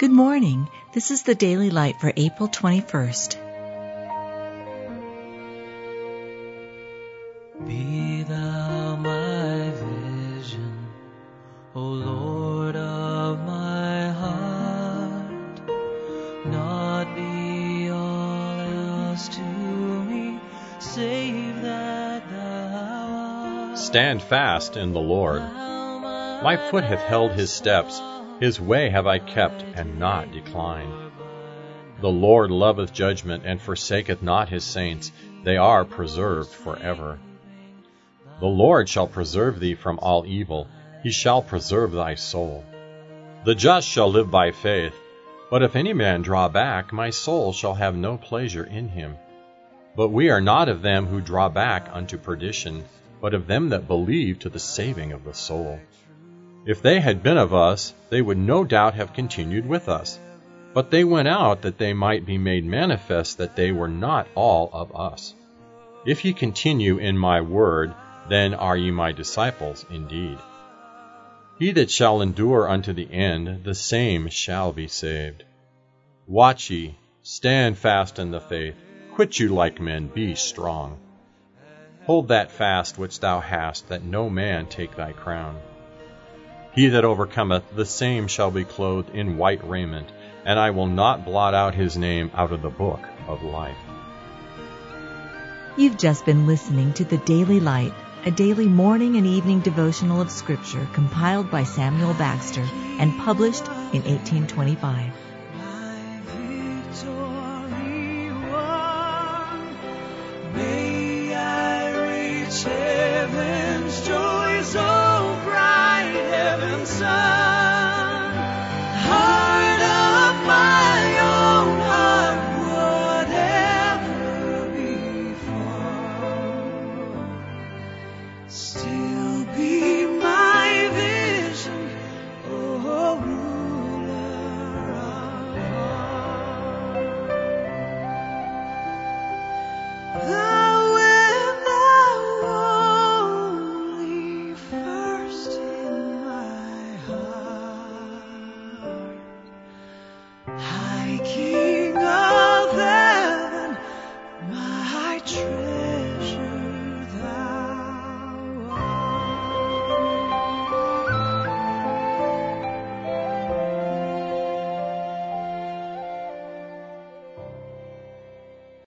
Good morning. This is the Daily Light for April 21st. Be thou my vision, O Lord of my heart. Not be all else to me, save that thou art. Stand fast in the Lord. My foot hath held his steps. His way have I kept, and not declined. The Lord loveth judgment, and forsaketh not his saints. They are preserved for ever. The Lord shall preserve thee from all evil. He shall preserve thy soul. The just shall live by faith. But if any man draw back, my soul shall have no pleasure in him. But we are not of them who draw back unto perdition, but of them that believe to the saving of the soul. If they had been of us, they would no doubt have continued with us. But they went out that they might be made manifest that they were not all of us. If ye continue in my word, then are ye my disciples indeed. He that shall endure unto the end, the same shall be saved. Watch ye, stand fast in the faith, quit you like men, be strong. Hold that fast which thou hast, that no man take thy crown. He that overcometh, the same shall be clothed in white raiment, and I will not blot out his name out of the book of life. You've just been listening to the Daily Light, a daily morning and evening devotional of Scripture compiled by Samuel Bagster and published in 1825. My victory won. May I reach heaven's joy so bright, heaven's sun.